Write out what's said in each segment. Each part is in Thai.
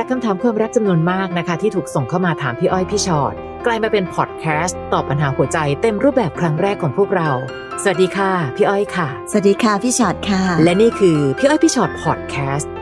จากคำถามความรักจำนวนมากนะคะ ที่ถูกส่งเข้ามาถามพี่อ้อยพี่ชอ็อตกลายมาเป็นพอดแคสต์ตอบปัญหาหัวใจเต็มรูปแบบครั้งแรกของพวกเรา สวัสดีค่ะ พี่อ้อยค่ะ สวัสดีค่ะพี่ชอตค่ะ และนี่คือพี่อ้อยพี่ชอ็อตพอดแคสต์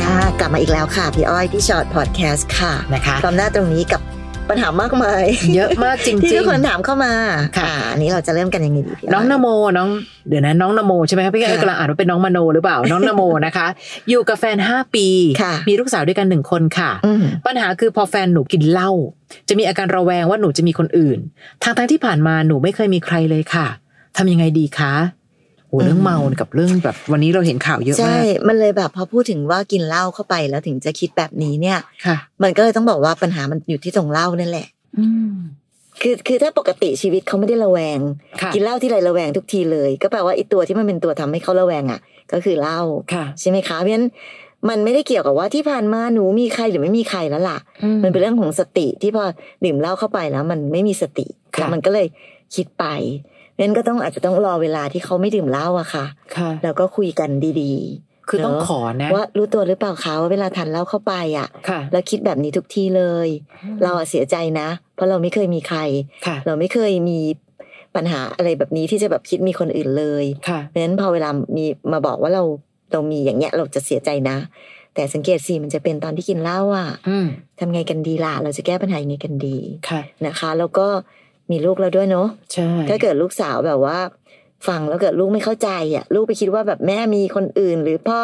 ค่ะกลับมาอีกแล้วค่ะ พี่อ้อยพี่ชอตพอดแคสต์ค่ะนะคะตอมหน้าตรงนี้กับ ปัญหามากมาย เยอะมากจริงที่ๆทุกคนถามเข้ามาค่ะค่ะอันนี้เราจะเริ่มกันยังไงดีพี่ยน้องนโมน้องเดี๋ยวนะน้องนโมใช่ไหมครับพี่อ้อยค่ะกำลังอ่านว่าเป็นน้องมโนหรือเปล่าน้องนโมนะคะ อยู่กับแฟน5ปีค่ะมีลูกสาวด้วยกันหนึ่งคนค่ะอืมปัญหาคือพอแฟนหนูกินเหล้าจะมีอาการระแวงว่าหนูจะมีคนอื่นทางทางๆที่ผ่านมาหนูไม่เคยมีใครเลยค่ะทำยังไงดีคะ โหเรื่องเมากับเรื่องแบบ วันนี้เราเห็นข่าวเยอะใช่มากมันเลยแบบพอพูดถึงว่ากินเหล้าเข้าไปแล้วถึงจะคิดแบบนี้เนี่ยค่ะ มันก็เลยต้องบอกว่าปัญหามันอยู่ที่ตรงเหล้านั่นแหละอืมคือคือถ้าปกติชีวิตเขาไม่ได้ระแวงค่ะกินเหล้าที่ไรระแวงทุกทีเลย ก็แปลว่าไอ้ตัวที่มันเป็นตัวทำให้เขาระแวงอะ ก็คือเหล้าค่ะใช่ไหมคะเพราะฉะนั้นมันไม่ได้เกี่ยวกับว่าที่ผ่านมาหนูมีใครหรือไม่มีใครแล้วล่ะ มันเป็นเรื่องของสติที่พอดื่มเหล้าเข้าไปแล้ว มันไม่มีสติค่ะแล้วมันก็เลยคิดไป งั้นก็ต้องอาจจะต้องรอเวลาที่เขาไม่ดื่มเหล้าอะค่ะค่ะแล้วก็คุยกันดีคือต้องเนอะขอนะๆว่ารู้ตัวหรือเปล่าคะว่าเวลาทานเหล้าเข้าไปอะค่ะแล้วคิดแบบนี้ทุกทีเลย เราอะเสียใจนะ เพราะเราไม่เคยมีใครค่ะเราไม่เคยมีปัญหาอะไรแบบนี้ที่จะแบบคิดมีคนอื่นเลยค่ะเพราะฉะนั้นพอเวลามีมาบอกว่าเราเรามีอย่างเงี้ยเราจะเสียใจนะ แต่สังเกตสิมันจะเป็นตอนที่กินเหล้าอะอืมทำไงกันดีล่ะเราจะแก้ปัญหายังไงกันดีค่ะนะคะ แล้วก็ มีลูกแล้วด้วยเนาะใช่ถ้าเกิดลูกสาวแบบว่า ฟังแล้วเกิดลูกไม่เข้าใจอะ ลูกไปคิดว่าแบบแม่มีคนอื่น หรือพ่อ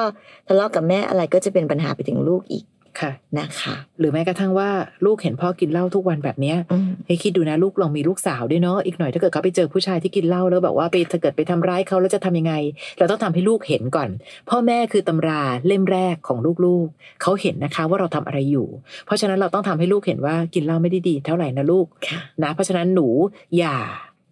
ทะเลาะกับแม่อะไรก็จะเป็นปัญหาไปถึงลูกอีก ค่ะนะคะหรือแม้กระทั่งว่าลูกเห็นพ่อกินเหล้าทุกวันแบบเนี้ยอืมให้คิดดูนะลูกลองมีลูกสาวด้วยเนาะอีกหน่อยถ้าเกิดเขาไปเจอผู้ชายที่กินเหล้าแล้วแบบว่าไปถ้าเกิดไปทำร้ายเขาแล้วจะทำยังไง เราต้องทำให้ลูกเห็นก่อน พ่อแม่คือตำราเล่มแรกของลูกๆเขาเห็นนะคะว่าเราทำอะไรอยู่ เพราะฉะนั้นเราต้องทำให้ลูกเห็นว่ากินเหล้าไม่ได้ดี เท่าไหร่นะลูกค่ะนะเพราะฉะนั้นหนูอย่า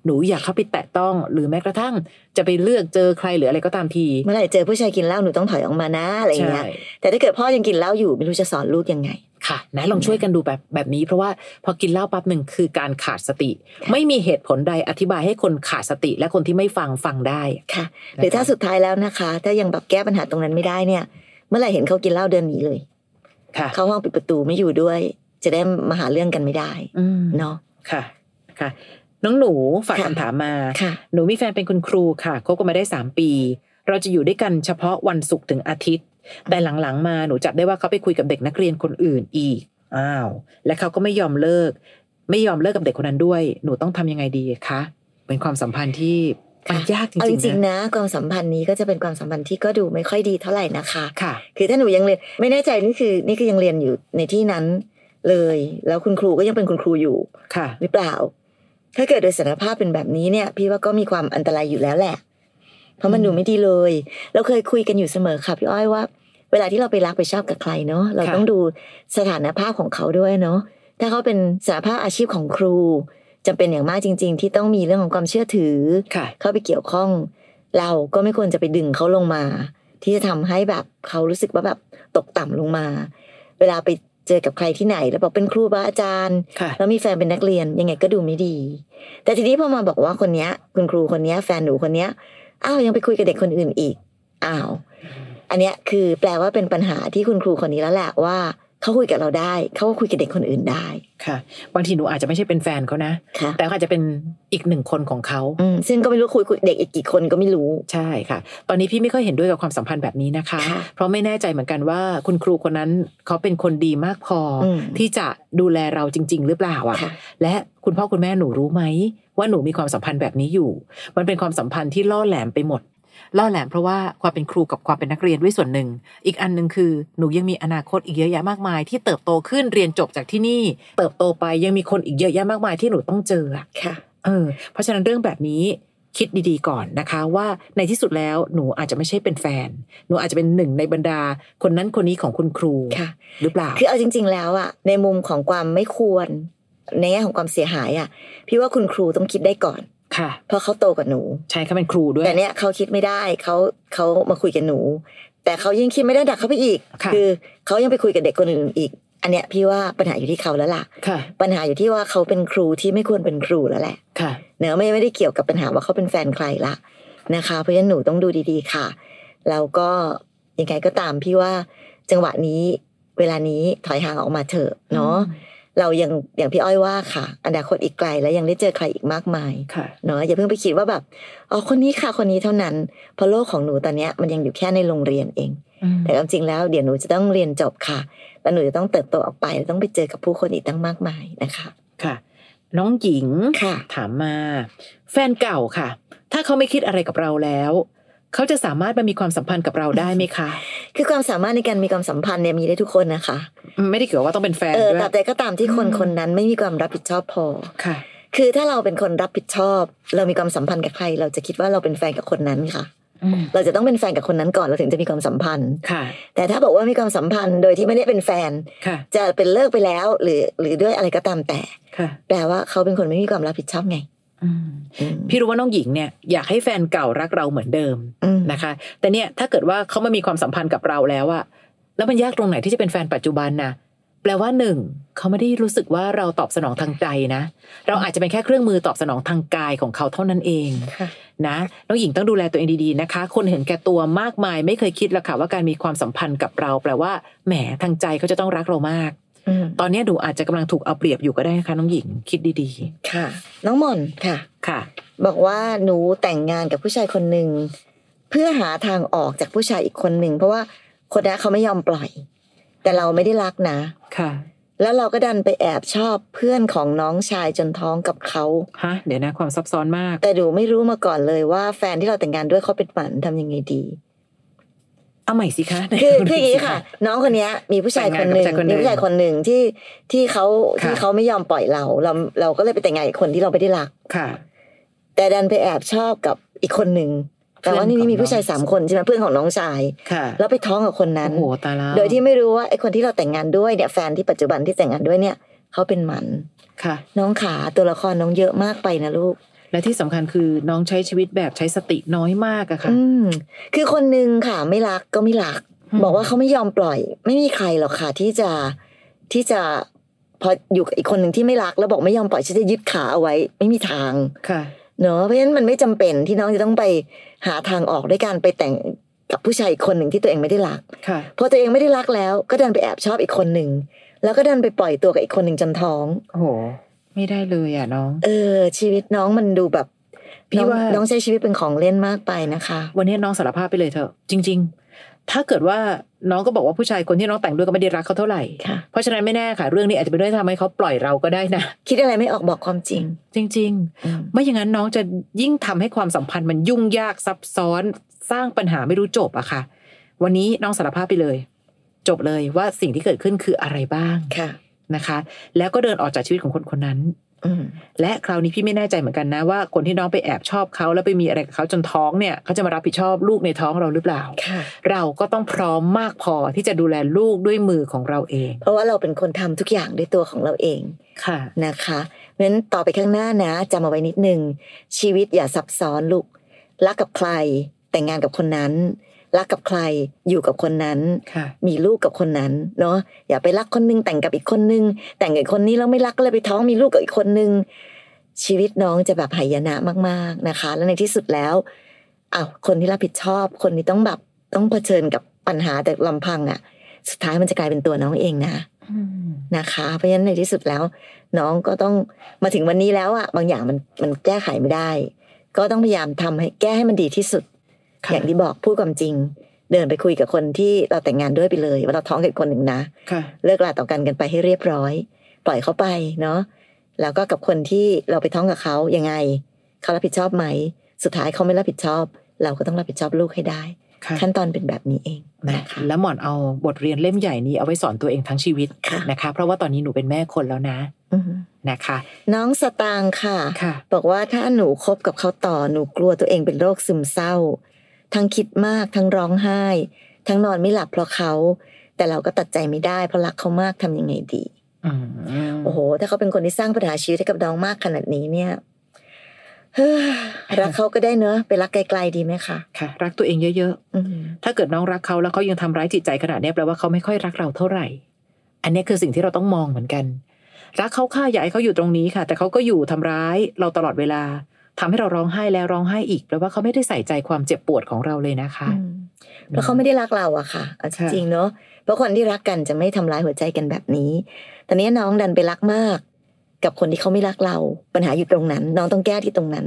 หนูอย่าเข้าไปแตะต้อง หรือแม้กระทั่งจะไปเลือกเจอใครหรืออะไรก็ตามทีเมื่อไหร่เจอผู้ชายกินเหล้าหนูต้องถอยออกมานะอะไรอย่างเงี้ยใช่แต่ถ้าเกิดพ่อยังกินเหล้าอยู่ไม่รู้จะสอนลูกยังไงค่ะนะลองช่วยกันดูแบบแบบนี้ เพราะว่าพอกินเหล้าปั๊บหนึ่งคือการขาดสติค่ะไม่มีเหตุผลใดอธิบายให้คนขาดสติ และคนที่ไม่ฟังฟังได้ค่ะหรือถ้าสุดท้ายแล้วนะคะ ถ้ายังแบบแก้ปัญหาตรงนั้นไม่ได้เนี่ย เมื่อไหร่เห็นเขากินเหล้าเดินหนีเลยค่ะเข้าห้องปิดประตูไม่อยู่ด้วย จะได้มาหาเรื่องกันไม่ได้อืมเนาะค่ะค่ะ น้องหนูฝากค่ะคำถามมาค่ะหนูมีแฟนเป็นคุณครูค่ะคบกันมาได้สามปี เราจะอยู่ด้วยกันเฉพาะวันศุกร์ถึงอาทิตย์ แต่หลังๆมาหนูจับได้ว่าเขาไปคุยกับเด็กนักเรียนคนอื่นอีกอ้าว และเขาก็ไม่ยอมเลิก ไม่ยอมเลิกกับเด็กคนนั้นด้วย หนูต้องทำยังไงดีคะเป็นความสัมพันธ์ที่มันยากจเอาจริริงงๆๆนะนะความสัมพันธ์นี้ก็จะเป็นความสัมพันธ์ที่ก็ดูไม่ค่อยดีเท่าไหร่นะคะค่ะ คือถ้าหนูยังเรียนไม่แน่ใจนี่คือ นี่คือยังเรียนอยู่ในที่นั้นเลย แล้วคุณครูก็ยังเป็นคุณครูอยู่ค่ะหรือเปล่า ถ้าเกิดโดยสารภาพเป็นแบบนี้เนี่ย พี่ว่าก็มีความอันตรายอยู่แล้วแหละ เพราะมันอืมดูไม่ดีเลย เราเคยคุยกันอยู่เสมอค่ะพี่อ้อยว่า เวลาที่เราไปรักไปชอบกับใครเนาะเราต้องดูสถานภาพของเขาด้วยเนาะถ้าเขาเป็นสารภาพอาชีพของครูจำเป็นอย่างมากจริง ๆ ที่ต้องมีเรื่องของความเชื่อถือค่ะเข้าไปเกี่ยวข้อง เราก็ไม่ควรจะไปดึงเขาลงมา ที่จะทำให้แบบเขารู้สึกว่าแบบตกต่ำลงมา เวลาไป เจอกับใครที่ไหน แล้วบอกเป็นครูบาอาจารย์ค่ะแล้วมีแฟนเป็นนักเรียนยังไงก็ดูไม่ดี แต่ทีนี้พอมาบอกว่าคนเนี้ย คุณครูคนเนี้ย แฟนหนูคนเนี้ยอ้าวยังไปคุยกับเด็กคนอื่นอีกอ้าว อันเนี้ยคือแปลว่าเป็นปัญหาที่คุณครูคนนี้แล้วแหละว่า เขาคุยกับเราได้ เขาก็คุยกับเด็กคนอื่นได้ค่ะ บางทีหนูอาจจะไม่ใช่เป็นแฟนเขานะค่ะแต่เขาอาจจะเป็นอีกหนึ่งคนของเขาอืมซึ่งก็ไม่รู้คุยคุยเด็กอีกกี่คนก็ไม่รู้ใช่ค่ะ ตอนนี้พี่ไม่ค่อยเห็นด้วยกับความสัมพันธ์แบบนี้นะคะค่ะเพราะไม่แน่ใจเหมือนกันว่าคุณครูคนนั้นเขาเป็นคนดีมากพออมที่จะดูแลเราจริง ๆ หรือเปล่าอะค่ะ และคุณพ่อคุณแม่หนูรู้ไหมว่าหนูมีความสัมพันธ์แบบนี้อยู่ มันเป็นความสัมพันธ์ที่ล่อแหลมไปหมด ล่อแหลมเพราะว่าความเป็นครูกับความเป็นนักเรียนด้วยส่วนหนึ่ง อีกอันหนึ่งคือหนูยังมีอนาคตอีกเยอะแยะมากมาย ที่เติบโตขึ้นเรียนจบจากที่นี่ เติบโตไปยังมีคนอีกเยอะแยะมากมายที่หนูต้องเจออะค่ะ เออ เพราะฉะนั้นเรื่องแบบนี้คิดดีๆก่อนนะคะว่าในที่สุดแล้วหนูอาจจะไม่ใช่เป็นแฟน หนูอาจจะเป็นหนึ่งในบรรดา คนนั้นคนนี้ของคุณครูค่ะหรือเปล่าคือเอาจริง ๆ แล้วอะในมุมของความไม่ควร ในแง่ของความเสียหายอะพี่ว่าคุณครูต้องคิดได้ก่อน ค่ะ เพราะเขาโตกว่าหนู ใช่เขาเป็นครูด้วย แต่เนี้ยเขาคิดไม่ได้เขาเขามาคุยกับหนู แต่เขายิ่งคิดไม่ได้ดักเขาไปอีกค่ะอเขายังไปคุยกับเด็กคนอื่นอีก อันเนี้ยพี่ว่าปัญหาอยู่ที่เขาแล้วล่ะค่ะปัญหาอยู่ที่ว่าเขาเป็นครูที่ไม่ควรเป็นครูแล้วแหละค่ะเนอะไม่ไม่ได้เกี่ยวกับปัญหาว่าเขาเป็นแฟนใครละนะคะ เพราะฉะนั้นหนูต้องดูดีๆค่ะ แล้วก็ยังไงก็ตามพี่ว่าจังหวะนี้เวลานี้ถอยห่างออกมาเถอะเนาะ เรายังอย่างพี่อ้อยว่าค่ะอนาคตอีกไกล แล้วยังได้เจอใครอีกมากมายค่ะเนาะอย่าเพิ่งไปคิดว่าแบบอ๋อคนนี้ค่ะคนนี้เท่านั้นเพราะโลกของหนูตอนเนี้ยมันยังอยู่แค่ในโรงเรียนเองอืมแต่ความจริงแล้วเดี๋ยวหนูจะต้องเรียนจบค่ะ แล้วหนูจะต้องเติบโตออกไปแล้วต้องไปเจอกับผู้คนอีกตั้งมากมายนะคะค่ะ น้องหญิงค่ะ ถามมา แฟนเก่าค่ะ ถ้าเขาไม่คิดอะไรกับเราแล้ว เขาจะสามารถมามีความสัมพันธ์กับเราได้ไหมคะ คือความสามารถในการมีความสัมพันธ์เนี่ยมีได้ทุกคนนะคะอืมไม่ได้เกี่ยวว่าต้องเป็นแฟนเออด้วยแต่ใดก็ตามที่คนอืมคนนั้นไม่มีความรับผิดชอบพอค่ะ คือถ้าเราเป็นคนรับผิดชอบ เรามีความสัมพันธ์กับใคร เราจะคิดว่าเราเป็นแฟนกับคนนั้นค่ะอืมเราจะต้องเป็นแฟนกับคนนั้นก่อนเราถึงจะมีความสัมพันธ์ค่ะ แต่ถ้าบอกว่ามีความสัมพันธ์โดยที่ไม่ได้เป็นแฟนค่ะจะเป็นเลิกไปแล้วหรือหรือด้วยอะไรก็ตามแต่ค่ะแปลว่าเขาเป็นคนไม่มีความรับผิดชอบไงอืมอืม พี่รู้ว่าน้องหญิงเนี่ยอยากให้แฟนเก่ารักเราเหมือนเดิมอืมนะคะ แต่เนี่ยถ้าเกิดว่าเขามามีความสัมพันธ์กับเราแล้วอะแล้วมันยากตรงไหนที่จะเป็นแฟนปัจจุบันนะแปลว่าหนึ่งเขาไม่ได้รู้สึกว่าเราตอบสนองทางใจนะ เราอาจจะเป็นแค่เครื่องมือตอบสนองทางกายของเขาเท่านั้นเองค่ะนะน้องหญิงต้องดูแลตัวเองดีๆนะคะ คนเห็นแก่ตัวมากมายไม่เคยคิดหรอกค่ะว่าการมีความสัมพันธ์กับเรา แปลว่าแหมทางใจเขาจะต้องรักเรามากอืม ตอนนี้หนูอาจจะกำลังถูกเอาเปรียบอยู่ก็ได้นะคะน้องหญิงคิดดีค่ะ น้องหม่อนค่ะๆค่ะ บอกว่าหนูแต่งงานกับผู้ชายคนหนึ่งเพื่อหาทางออกจากผู้ชายอีกคนหนึ่งเพราะว่าคนนั้นเขาไม่ยอมปล่อย แต่เราไม่ได้รักนะค่ะ แล้วเราก็ดันไปแอบชอบเพื่อนของน้องชายจนท้องกับเขาฮะเดี๋ยวนะความซับซ้อนมาก แต่หนูไม่รู้มาก่อนเลยว่าแฟนที่เราแต่งงานด้วยเขาเป็นหมันทำยังไงดี เอาใหม่สิคะคือคืออย่างนี้ค่ะ น้องคนเนี้ยมีผู้ชายคนหนึ่งแต่งงานกับผู้ชายคนหนึ่มีงผู้ชายคนหนึ่งที่ที่เขาค่ะที่เขาไม่ยอมปล่อยเราเรา เราก็เลยไปแต่งงานกับคนที่เราไม่ได้รักค่ะ แต่ดันไปแอบชอบกับอีกคนหนึ่งแต่ว่านี่เพื่อนของมีผู้ชายน้องสามคนใช่ไหมเพื่อนของน้องชายค่ะแล้วไปท้องกับคนนั้นโอ้โหตายแล้วโดยที่ไม่รู้ว่าไอ้คนที่เราแต่งงานด้วยเนี่ยแฟนที่ปัจจุบันที่แต่งงานด้วยเนี่ยเขาเป็นหมันค่ะ น้องขาตัวละครน้องเยอะมากไปนะลูก และที่สำคัญคือน้องใช้ชีวิตแบบใช้สติน้อยมากอะค่ะอืมคือคนหนึ่งค่ะไม่รักก็ไม่รักอืมบอกว่าเขาไม่ยอมปล่อย ไม่มีใครหรอกค่ะที่จะที่จะพออยู่กับอีกคนหนึ่งที่ไม่รักแล้วบอกไม่ยอมปล่อยฉันจะยึดขาเอาไว้ ไม่มีทางค่ะ เนอะเพราะฉะนั้นมันไม่จำเป็นที่น้องจะต้องไปหาทางออกด้วยการไปแต่งกับผู้ชายอีกคนหนึ่งที่ตัวเองไม่ได้รักค่ะพอตัวเองไม่ได้รักแล้ว ก็ดันไปแอบชอบอีกคนหนึ่งแล้วก็ดันไปปล่อยตัวกับอีกคนหนึ่งจนท้องโอ้โห ไม่ได้เลยอะน้อง เออ ชีวิตน้องมันดูแบบพี่น้องว่าน้องใช้ชีวิตเป็นของเล่นมากไปนะคะ วันนี้น้องสารภาพไปเลยเถอะ จริง ๆ ถ้าเกิดว่าน้องก็บอกว่าผู้ชายคนที่น้องแต่งด้วยก็ไม่ได้รักเขาเท่าไหร่ค่ะเพราะฉะนั้นไม่แน่ค่ะ เรื่องนี้อาจจะเป็นเรื่องที่ทำให้เขาปล่อยเราก็ได้นะคิดอะไรไม่ออกบอกความจริง จริงอืมๆไม่อย่างนั้นน้องจะยิ่งทำให้ความสัมพันธ์มันยุ่งยากซับซ้อนสร้างปัญหาไม่รู้จบอะค่ะ วันนี้น้องสารภาพไปเลย จบเลยว่าสิ่งที่เกิดขึ้นคืออะไรบ้างค่ะ นะคะ แล้วก็เดินออกจากชีวิตของคนคนนั้นอืมและคราวนี้พี่ไม่แน่ใจเหมือนกันนะว่าคนที่น้องไปแอบชอบเขาแล้วไปมีอะไรกับเขาจนท้องเนี่ยเขาจะมารับผิดชอบลูกในท้องเราหรือเปล่าค่ะเราก็ต้องพร้อมมากพอที่จะดูแลลูกด้วยมือของเราเอง เพราะว่าเราเป็นคนทำทุกอย่างด้วยตัวของเราเองค่ะนะคะเพราะฉะนั้นต่อไปข้างหน้านะจำเอาไว้นิดนึงชีวิตอย่าซับซ้อนลูกรักกับใครแต่งงานกับคนนั้น รักกับใครอยู่กับคนนั้นค่ะมีลูกกับคนนั้นเนาะอย่าไปรักคนนึงแต่งกับอีกคนนึง แต่งกับอีกคนนี้แล้วไม่รักก็เลยไปท้องมีลูกกับอีกคนนึง ชีวิตน้องจะแบบหายนะมากๆนะคะ แล้วในที่สุดแล้วอ้าวคนที่รับผิดชอบ คนที่ต้องแบบต้องเผชิญกับปัญหาแต่ลำพังอะ่ะ สุดท้ายมันจะกลายเป็นตัวน้องเองนะนะคะ เพราะฉะนั้นในที่สุดแล้ว น้องก็ต้องมาถึงวันนี้แล้วอะบางอย่างมันมันแก้ไขไม่ได้ ก็ต้องพยายามทำให้แก้ให้มันดีที่สุดค่ะ อย่างที่บอกพูดความจริง เดินไปคุยกับคนที่เราแต่งงานด้วยไปเลย ว่าเราท้องกับอีกคนหนึ่งนะค่ะเลิกลาต่อกันกันไปให้เรียบร้อย ปล่อยเขาไปเนาะแล้วก็กับคนที่เราไปท้องกับเขายังไงเขารับผิดชอบไหม สุดท้ายเขาไม่รับผิดชอบ เราก็ต้องรับผิดชอบลูกให้ได้ค่ะขั้นตอนเป็นแบบนี้เองนะนะคะแล้วหมอนเอาบทเรียนเล่มใหญ่นี้เอาไว้สอนตัวเองทั้งชีวิตค่ะนะคะ เพราะว่าตอนนี้หนูเป็นแม่คนแล้วนะอือฮึนะคะ น้องสตางค์ค่ะค่ะ บอกว่าถ้าหนูคบกับเขาต่อหนูกลัวตัวเองเป็นโรคซึมเศร้า ทั้งคิดมากทั้งร้องไห้ ทั้งนอนไม่หลับเพราะเขา แต่เราก็ตัดใจไม่ได้เพราะรักเขามากทำยังไงดีอืมโอ้โห ถ้าเขาเป็นคนที่สร้างปัญหาชีวิตให้กับน้องมากขนาดนี้เนี่ยเฮ้อรักเขาก็ได้เนอะไปรักไกลๆดีไหมคะค่ะ รักตัวเองเยอะอืมๆถ้าเกิดน้องรักเขาแล้วเขายังทำร้ายจิตใจขนาดเนี้ยแปลว่าเขาไม่ค่อยรักเราเท่าไหร่ อันเนี้ยคือสิ่งที่เราต้องมองเหมือนกัน รักเขาค่าอยากให้เขาอยู่ตรงนี้ค่ะ แต่เขาก็อยู่ทำร้ายเราตลอดเวลา ทำให้เราร้องไห้แล้วร้องไห้อีกแปลว่าเขาไม่ได้ใส่ใจความเจ็บปวดของเราเลยนะคะอืมเพราะเขาไม่ได้รักเราอะค่ะเอาจริงๆเนาะเพราะคนที่รักกันจะไม่ทำร้ายหัวใจกันแบบนี้ตอนนี้น้องดันไปรักมาก กับคนที่เขาไม่รักเรา ปัญหาอยู่ตรงนั้น น้องต้องแก้ที่ตรงนั้น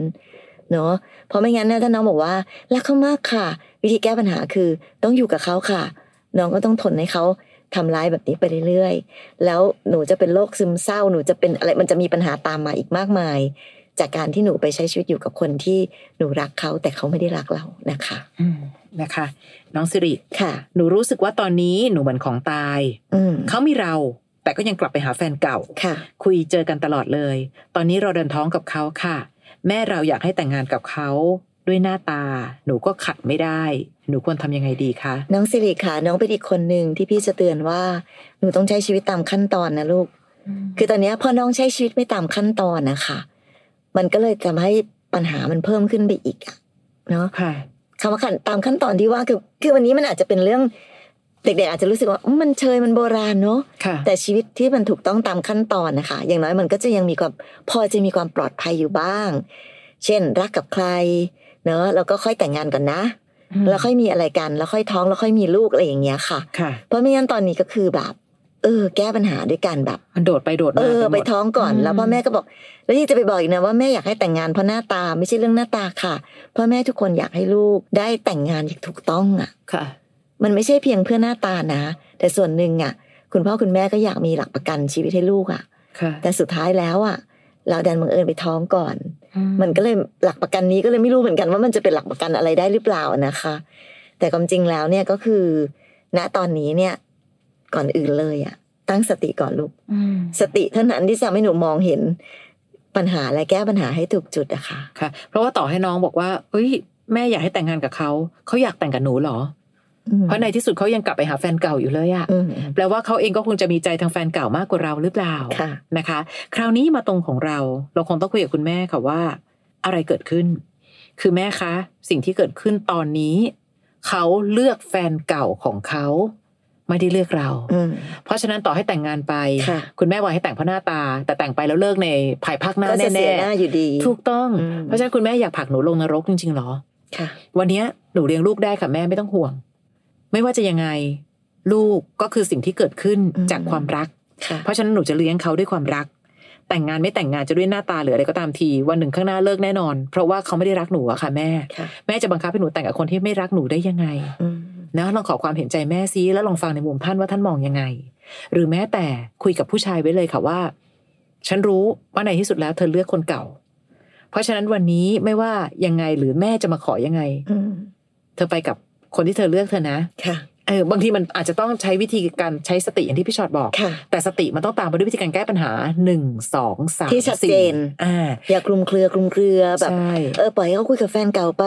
เนาะเพราะไม่งั้นเนี่ยถ้าน้องบอกว่ารักเขามากค่ะ วิธีแก้ปัญหาคือต้องอยู่กับเขาค่ะ น้องก็ต้องทนให้เขาทำร้ายแบบนี้ไปเรื่อยๆ แล้วหนูจะเป็นโรคซึมเศร้า หนูจะเป็นอะไร มันจะมีปัญหาตามมาอีกมากมาย จากการที่หนูไปใช้ชีวิตอยู่กับคนที่หนูรักเขาแต่เขาไม่ได้รักเรานะคะอืมนะคะ น้องสิริค่ะ หนูรู้สึกว่าตอนนี้หนูเหมือนของตายอืมเขามีเราแต่ก็ยังกลับไปหาแฟนเก่าค่ะ คุยเจอกันตลอดเลย ตอนนี้เราเดินท้องกับเขาค่ะ แม่เราอยากให้แต่งงานกับเขาด้วยหน้าตา หนูก็ขัดไม่ได้ หนูควรทำยังไงดีคะน้องสิริค่ะน้องเป็นอีกคนหนึ่งที่พี่จะเตือนว่า หนูต้องใช้ชีวิตตามขั้นตอนนะลูก คือตอนเนี้ยพอน้องใช้ชีวิตไม่ตามขั้นตอนนะคะ มันก็เลยทำให้ปัญหามันเพิ่มขึ้นไปอีกอะเนาะค่ะคำว่าขั้นตามขั้นตอนที่ว่าคือคือวันนี้มันอาจจะเป็นเรื่องเด็กๆอาจจะรู้สึกว่าอืมมันเชยมันโบราณเนาะค่ะแต่ชีวิตที่มันถูกต้องตามขั้นตอนนะคะ อย่างน้อยมันก็จะยังมีความพอจะมีความปลอดภัยอยู่บ้าง เช่น รักกับใคร เนอะแล้วก็ค่อยแต่งงานก่อนนะ แล้วค่อยมีอะไรกัน แล้วค่อยท้องแล้วค่อยมีลูกอะไรอย่างเงี้ยค่ะค่ะเพราะไม่งั้นตอนนี้ก็คือแบบ เออ แก้ปัญหาด้วยกันแบบมันโดดไปโดดเอมาอหมดไปท้องก่อนอืมแล้วพ่อแม่ก็บอก แล้วยังจะไปบอกอีกนะว่าแม่อยากให้แต่งงานเพราะหน้าตาไม่ใช่เรื่องหน้าตาค่ะพ่อแม่ทุกคนอยากให้ลูกได้แต่งงานอย่างถูกต้องอะค่ะ มันไม่ใช่เพียงเพื่อหน้าตานะ แต่ส่วนหนึ่งอะ คุณพ่อคุณแม่ก็อยากมีหลักประกันชีวิตให้ลูกอะค่ะแต่สุดท้ายแล้วอะ เราดันบังเอิญไปท้องก่อน มันก็เลยหลักประกันนี้ก็เลยไม่รู้เหมือนกันว่ามันจะเป็นหลักประกันอะไรได้หรือเปล่านะคะ แต่ความจริงแล้วเนี่ยก็คือ ณตอนนี้เนี่ย ก่อนอื่นเลยอะตั้งสติก่อนลูกอืมสติเท่านั้นที่จะทำให้หนูมองเห็นปัญหาและแก้ปัญหาให้ถูกจุดอะค่ะค่ะ เพราะว่าต่อให้น้องบอกว่าเอ้ยแม่อยากให้แต่งงานกับเขาเขาอยากแต่งกับหนูเหรอ เพราะในที่สุดเขายังกลับไปหาแฟนเก่าอยู่เลยอะอืมแปลว่าเขาเองก็คงจะมีใจทางแฟนเก่ามากกว่าเราหรือเปล่าค่ะนะคะ คราวนี้มาตรงของเรา เราคงต้องคุยกับคุณแม่ค่ะว่า อะไรเกิดขึ้น คือแม่คะ สิ่งที่เกิดขึ้นตอนนี้ เขาเลือกแฟนเก่าของเขา ไม่ได้เลือกเราอืมเพราะฉะนั้นต่อให้แต่งงานไปค่ะคุณแม่ว่าให้แต่งเพราะหน้าตา แต่แต่งไปแล้วเลิกในภายภาคหน้าก็จะเสีแน่ยหน้าอยู่ดีๆถูกต้องอืมเพราะฉะนั้นคุณแม่อยากผลักหนูลงนรกจริงๆหรอค่ะ วันเนี้ยหนูเลี้ยงลูกได้ค่ะแม่ไม่ต้องห่วง ไม่ว่าจะยังไงลูกก็คือสิ่งที่เกิดขึ้นอืมจากความรักค่ะเพราะฉะนั้นหนูจะเลี้ยงเขาด้วยความรัก แต่งงานไม่แต่งงานจะด้วยหน้าตาหรืออะไรก็ตามทีวันหนึ่งข้างหน้าเลิกแน่นอน เพราะว่าเขาไม่ได้รักหนูอะค่ะแม่ค่ะแม่จะบังคับให้หนูแต่งกับคนที่ไม่รักหนูได้ยังไงอืมนะลองขอความเห็นใจแม่ซิแล้วลองฟังในมุมท่านว่าท่านมองยังไง หรือแม้แต่คุยกับผู้ชายไว้เลยค่ะว่า ฉันรู้ว่าในที่สุดแล้วเธอเลือกคนเก่า เพราะฉะนั้นวันนี้ไม่ว่ายังไงหรือแม่จะมาขอยังไงอืมเธอไปกับคนที่เธอเลือกเธอนะค่ะ เออบางทีมันอาจจะต้องใช้วิธีการใช้สติอย่างที่พี่ชอตบอกค่ะแต่สติมันต้องตามมาด้วยวิธีการแก้ปัญหาหนึ่งสองสามที่ชัดเจนสี่อ่าอย่าคลุมเครือคลุมเครือแบบใช่เออปล่อยให้เขาคุยกับแฟนเก่าไป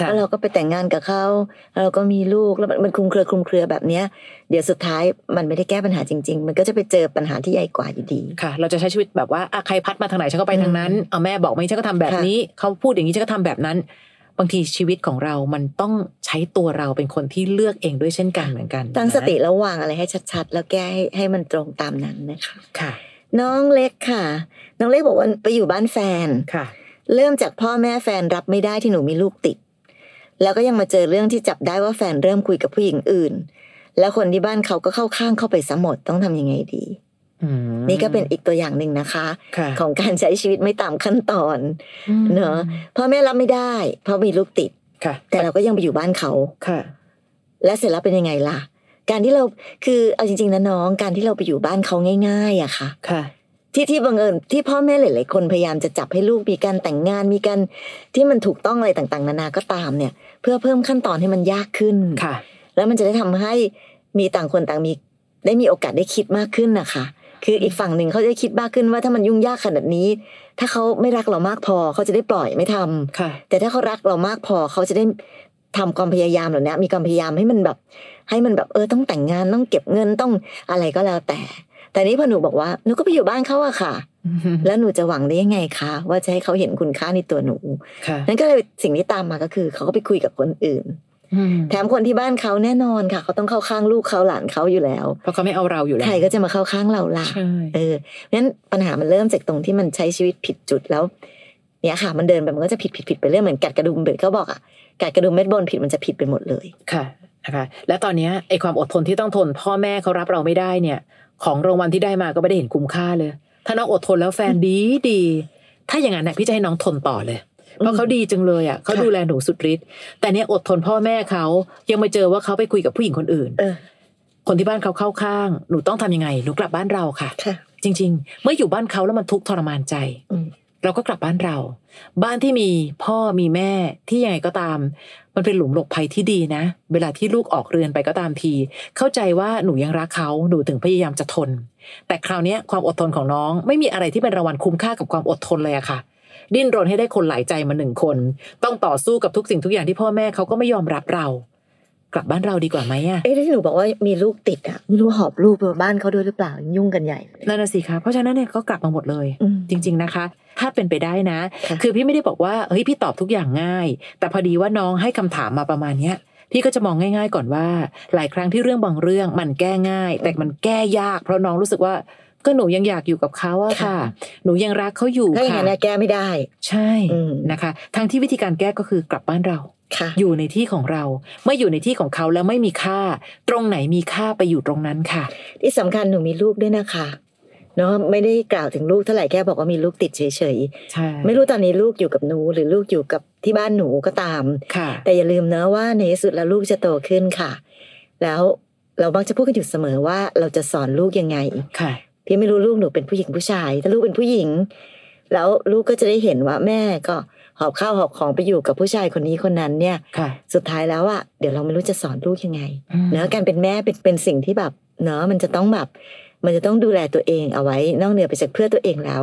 ค่ะแล้วเราก็ไปแต่งงานกับเขาแล้วเราก็มีลูกแล้วมันมันคลุมเครือคลุมเครือแบบเนี้ย เดี๋ยวสุดท้ายมันไม่ได้แก้ปัญหาจริง ๆ มันก็จะไปเจอปัญหาที่ใหญ่กว่าอยู่ดีค่ะ เราจะใช้ชีวิตแบบว่าอะใครพัดมาทางไหนฉันก็ไปทางนั้นเอาแม่บอกไม่ฉันก็ทำแบบค่ะนี้เขาพูดอย่างนี้ฉันก็ทำแบบนั้น บางทีชีวิตของเรามันต้องใช้ตัวเราเป็นคนที่เลือกเองด้วยเช่นกันเหมือนกัน ตั้งสตินะแล้ววางอะไรให้ชัด ๆ แล้วแก้ให้ให้มันตรงตามนั้นนะคะค่ะ น้องเล็กค่ะ น้องเล็กบอกว่าไปอยู่บ้านแฟนค่ะ เริ่มจากพ่อแม่แฟนรับไม่ได้ที่หนูมีลูกติด แล้วก็ยังมาเจอเรื่องที่จับได้ว่าแฟนเริ่มคุยกับผู้หญิงอื่น แล้วคนที่บ้านเขาก็เข้าข้างเข้าไปซะหมดต้องทำยังไงดีอืม นี่ก็เป็นอีกตัวอย่างหนึ่งนะคะค่ะของการใช้ชีวิตไม่ตามขั้นตอนมเนอะพ่อแม่รับไม่ได้ เพราะมีลูกติดค่ะแต่เราก็ยังไปอยู่บ้านเขาค่ะ และเสร็จแล้วเป็นยังไงล่ะ การที่เราคือเอาจริงๆนะน้องการที่เราไปอยู่บ้านเขาง่าย ๆอะค่ะ ค่ะ ที่ที่บังเอิญที่พ่อแม่หลายๆคนพยายามจะจับให้ลูกมีการแต่งงานมีการที่มันถูกต้องอะไรต่าง ๆ นานาก็ตามเนี่ย เพื่อเพิ่มขั้นตอนให้มันยากขึ้นค่ะ แล้วมันจะได้ทำให้มีต่างคนต่างมีได้มีโอกาสได้คิดมากขึ้นนะคะ คืออีกฝั่งหนึ่งเขาจะได้คิดมากขึ้นว่าถ้ามันยุ่งยากขนาดนี้ ถ้าเขาไม่รักเรามากพอเขาจะได้ปล่อยไม่ทำค่ะแต่ถ้าเขารักเรามากพอเขาจะได้ทำความพยายามเหล่านี้มีความพยายามให้มันแบบ ให้มันแบบเออต้องแต่งงานต้องเก็บเงินต้องอะไรก็แล้วแต่ แต่นี้พอหนูบอกว่าหนูก็ไปอยู่บ้านเขาอะค่ะ แล้วหนูจะหวังได้ยังไงคะว่าจะให้เขาเห็นคุณค่าในตัวหนูค่ะนั่นก็เลยสิ่งที่ตามมาก็คือ เขาก็ไปคุยกับคนอื่นอืม แถมคนที่บ้านเขาแน่นอนค่ะ เขาต้องเข้าข้างลูกเขาหลานเขาอยู่แล้ว เพราะเขาไม่เอาเราอยู่แล้ว ใครก็จะมาเข้าข้างเราล่ะใช่เอองั้นปัญหามันเริ่มจากตรงที่มันใช้ชีวิตผิดจุดแล้ว เนี่ยค่ะ มันเดินไปมันก็จะผิดผิดผิดไปเรื่อยเหมือนกัดกระดุมเบ็ดก็บอกอะกัดกระดุมเม็ดบนผิดมันจะผิดไปหมดเลยค่ะนะคะและตอนเนี้ยไอความอดทนที่ต้องทน พ่อแม่เขารับเราไม่ได้เนี่ย ของรางวัลที่ได้มาก็ไม่ได้เห็นคุ้มค่าเลย ถ้าน้องอดทนแล้วแฟนดีดี ถ้าอย่างนั้นน่ะพี่จะให้น้องทนต่อเลย เพราะเขาดีจังเลยอะเขาค่ะดูแลหนูสุดฤทธิ์แต่เนี้ยอดทนพ่อแม่เขายังมาเจอว่าเขาไปคุยกับผู้หญิงคนอื่นเออคนที่บ้านเขาเข้าข้าง หนูต้องทำยังไง หนูกลับบ้านเราค่ะค่ะ จริง ๆ เมื่ออยู่บ้านเขาแล้วมันทุกข์ทรมานใจอืมเราก็กลับบ้านเรา บ้านที่มีพ่อมีแม่ที่ยังไงก็ตาม มันเป็นหลุมหลบภัยที่ดีนะ เวลาที่ลูกออกเรือนไปก็ตามที เข้าใจว่าหนูยังรักเขา หนูถึงพยายามจะทน แต่คราวเนี้ยความอดทนของน้องไม่มีอะไรที่เป็นรางวัลคุ้มค่ากับความอดทนเลยอะค่ะ ดิ้นรนให้ได้คนหลายใจมาหนึ่งคน ต้องต่อสู้กับทุกสิ่งทุกอย่างที่พ่อแม่เขาก็ไม่ยอมรับเรา กลับบ้านเราดีกว่าไหมอะเอ้ที่หนูบอกว่ามีลูกติดอะไม่รู้หอบลูกไปบ้านเขาด้วยหรือเปล่ายุ่งกันใหญ่เลยนั่นน่ะสิคะเพราะฉะนั้นเนี่ยก็กลับมาหมดเลยอืมจริง ๆนะคะ ถ้าเป็นไปได้นะค่ะคือพี่ไม่ได้บอกว่าเฮ้ยพี่ตอบทุกอย่างง่าย แต่พอดีว่าน้องให้คำถามมาประมาณเนี้ยพี่ก็จะมองง่าย ๆ ก่อนว่า หลายครั้งที่เรื่องบางเรื่องมันแก้ง่าย แต่มันแก้ยาก เพราะน้องรู้สึกว่า ก็หนูยังอยากอยู่กับเขาอะค่ะ หนูยังรักเขาอยู่ถ้าอย่างค่ะนั้นนะแก้ไม่ได้ ใช่อืมนะคะทั้งที่วิธีการแก้ก็คือกลับบ้านเราค่ะอยู่ในที่ของเราเมื่ออยู่ในที่ของเขาแล้วไม่มีค่า ตรงไหนมีค่าไปอยู่ตรงนั้นค่ะ ที่สำคัญหนูมีลูกด้วยนะคะเนาะไม่ได้กล่าวถึงลูกเท่าไหร่แค่บอกว่ามีลูกติดเฉยใช่ๆไม่รู้ตอนนี้ลูกอยู่กับหนูหรือลูกอยู่กับที่บ้านหนูก็ตามค่ะ แต่อย่าลืมนะว่าในที่สุดแล้วลูกจะโตขึ้นค่ะ แล้วเรามักจะพูดกันอยู่เสมอว่าเราจะสอนลูกยังไงค่ะ พี่ไม่รู้ลูกหนูเป็นผู้หญิงผู้ชาย ถ้าลูกเป็นผู้หญิง แล้วลูกก็จะได้เห็นว่าแม่ก็หอบข้าวหอบของไปอยู่กับผู้ชายคนนี้คนนั้นเนี่ยค่ะสุดท้ายแล้วอะเดี๋ยวเราไม่รู้จะสอนลูกยังไงอืมเนอะการเป็นแม่เป็นเป็นสิ่งที่แบบ เนอะมันจะต้องแบบ มันจะต้องดูแลตัวเองเอาไว้ นอกเหนือไปจากเพื่อตัวเองแล้ว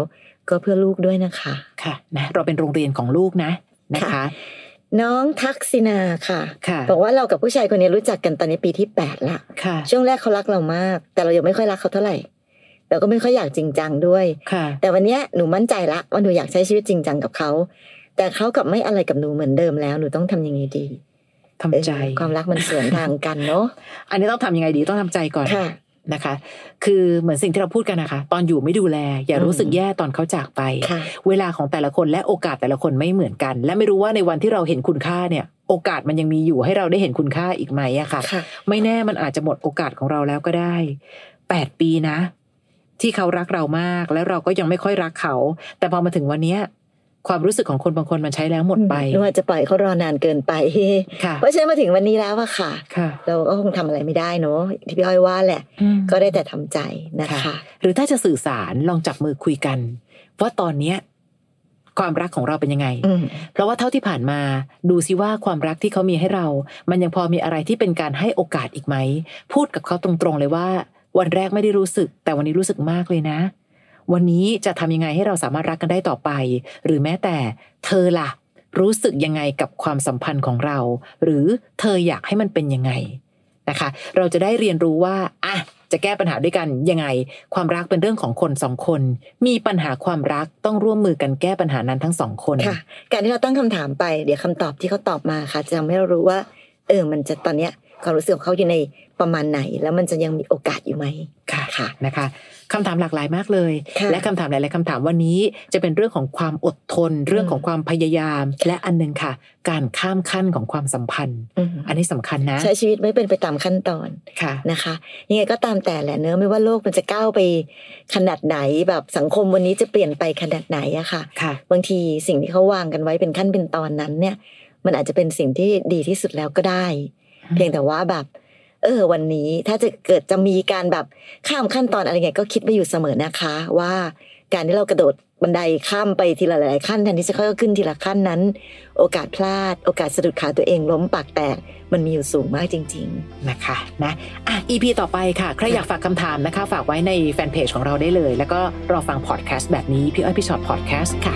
ก็เพื่อลูกด้วยนะคะ ค่ะนะเราเป็นโรงเรียนของลูกนะนะคะค่ะน้องทักษินาค่ะค่ะบอกว่าเรากับผู้ชายคนนี้รู้จักกันตอนนี้ปีที่แปดละค่ะช่วงแรกเขารักเรามาก แต่เรายังไม่ค่อยรักเขาเท่าไหร่ เราก็ไม่ค่อยอยากจริงจังด้วยค่ะแต่วันเนี้ยหนูมั่นใจละว่าหนูอยากใช้ชีวิตจริงจังกับเขา แต่เขากลับไม่อะไรกับหนูเหมือนเดิมแล้วหนูต้องทำยังไงดีทำใจเออความรักมันสวนทางกันเนาะอันนี้ต้องทำยังไงดีต้องทำใจก่อนค่ะนะคะ คือเหมือนสิ่งที่เราพูดกันนะคะ ตอนอยู่ไม่ดูแล อย่ารู้สึกแย่ตอนเขาจากไปค่ะเวลาของแต่ละคนและโอกาสแต่ละคนไม่เหมือนกัน และไม่รู้ว่าในวันที่เราเห็นคุณค่าเนี่ย โอกาสมันยังมีอยู่ให้เราได้เห็นคุณค่าอีกไหมอะค่ะค่ะไม่แน่มันอาจจะหมดโอกาสของเราแล้วก็ได้แปดปีนะ ที่เขารักเรามาก แล้วเราก็ยังไม่ค่อยรักเขา แต่พอมาถึงวันเนี้ยความรู้สึกของคนบางคนมันใช้แล้วหมดไปหนูอาจจะปล่อยเขารอนานเกินไปค่ะเพราะฉะนั้นมาถึงวันนี้แล้วอะค่ะค่ะเราก็คงทำอะไรไม่ได้เนาะที่พี่อ้อยว่าแหละอืมก็ได้แต่ทำใจนะคะค่ะหรือถ้าจะสื่อสารลองจับมือคุยกัน ว่าตอนเนี้ยความรักของเราเป็นยังไงอืมเพราะว่าเท่าที่ผ่านมาดูซิว่าความรักที่เขามีให้เรา มันยังพอมีอะไรที่เป็นการให้โอกาสอีกไหม พูดกับเขาตรงๆเลยว่า วันแรกไม่ได้รู้สึก แต่วันนี้รู้สึกมากเลยนะ วันนี้จะทำยังไงให้เราสามารถรักกันได้ต่อไป หรือแม้แต่เธอล่ะ รู้สึกยังไงกับความสัมพันธ์ของเรา หรือเธออยากให้มันเป็นยังไงนะคะ เราจะได้เรียนรู้ว่าอะจะแก้ปัญหาด้วยกันยังไง ความรักเป็นเรื่องของคนสองคน มีปัญหาความรักต้องร่วมมือกันแก้ปัญหานั้นทั้งสองคนค่ะ การที่เราตั้งคำถามไป เดี๋ยวคำตอบที่เขาตอบมาค่ะ จะทำให้เรารู้ว่า เออ มันจะตอนเนี้ย ความรู้สึกของเขาอยู่ในประมาณไหน แล้วมันจะยังมีโอกาสอยู่ไหมค่ะค่ะนะคะคำถามหลากหลายมากเลยค่ะและคำถามหลาย ๆคำถามวันนี้จะเป็นเรื่องของความอดทน เรื่องของความพยายาม และอันหนึ่งค่ะ การข้ามขั้นของความสัมพันธ์อืมอันนี้สำคัญนะ ใช้ชีวิตไม่เป็นไปตามขั้นตอนค่ะนะคะ ยังไงก็ตามแต่แหละเนื้อะไม่ว่าโลกมันจะก้าวไปขนาดไหนแบบสังคมวันนี้จะเปลี่ยนไปขนาดไหนอะค่ะค่ะ บางทีสิ่งที่เขาวางกันไว้เป็นขั้นเป็นตอนนั้นเนี่ย มันอาจจะเป็นสิ่งที่ดีที่สุดแล้วก็ได้อืม เพียงแต่ว่าแบบ เออ วันนี้ถ้าจะเกิดจะมีการแบบข้ามขั้นตอนอะไรเงี้ยก็คิดไว้อยู่เสมอนะคะ ว่าการที่เรากระโดดบันไดข้ามไปทีละหลายๆขั้นแทนที่จะค่อยๆขึ้นทีละขั้นนั้น โอกาสพลาด โอกาสสะดุดขาตัวเองล้มปากแตกมันมีอยู่สูงมากจริง ๆ นะคะนะอะ EP ต่อไปค่ะ ใครอยากฝากคำถามนะคะ ฝากไว้ในแฟนเพจของเราได้เลย แล้วก็รอฟังพอดแคสต์แบบนี้ พี่อ้อยพี่ชอตพอดแคสต์ค่ะ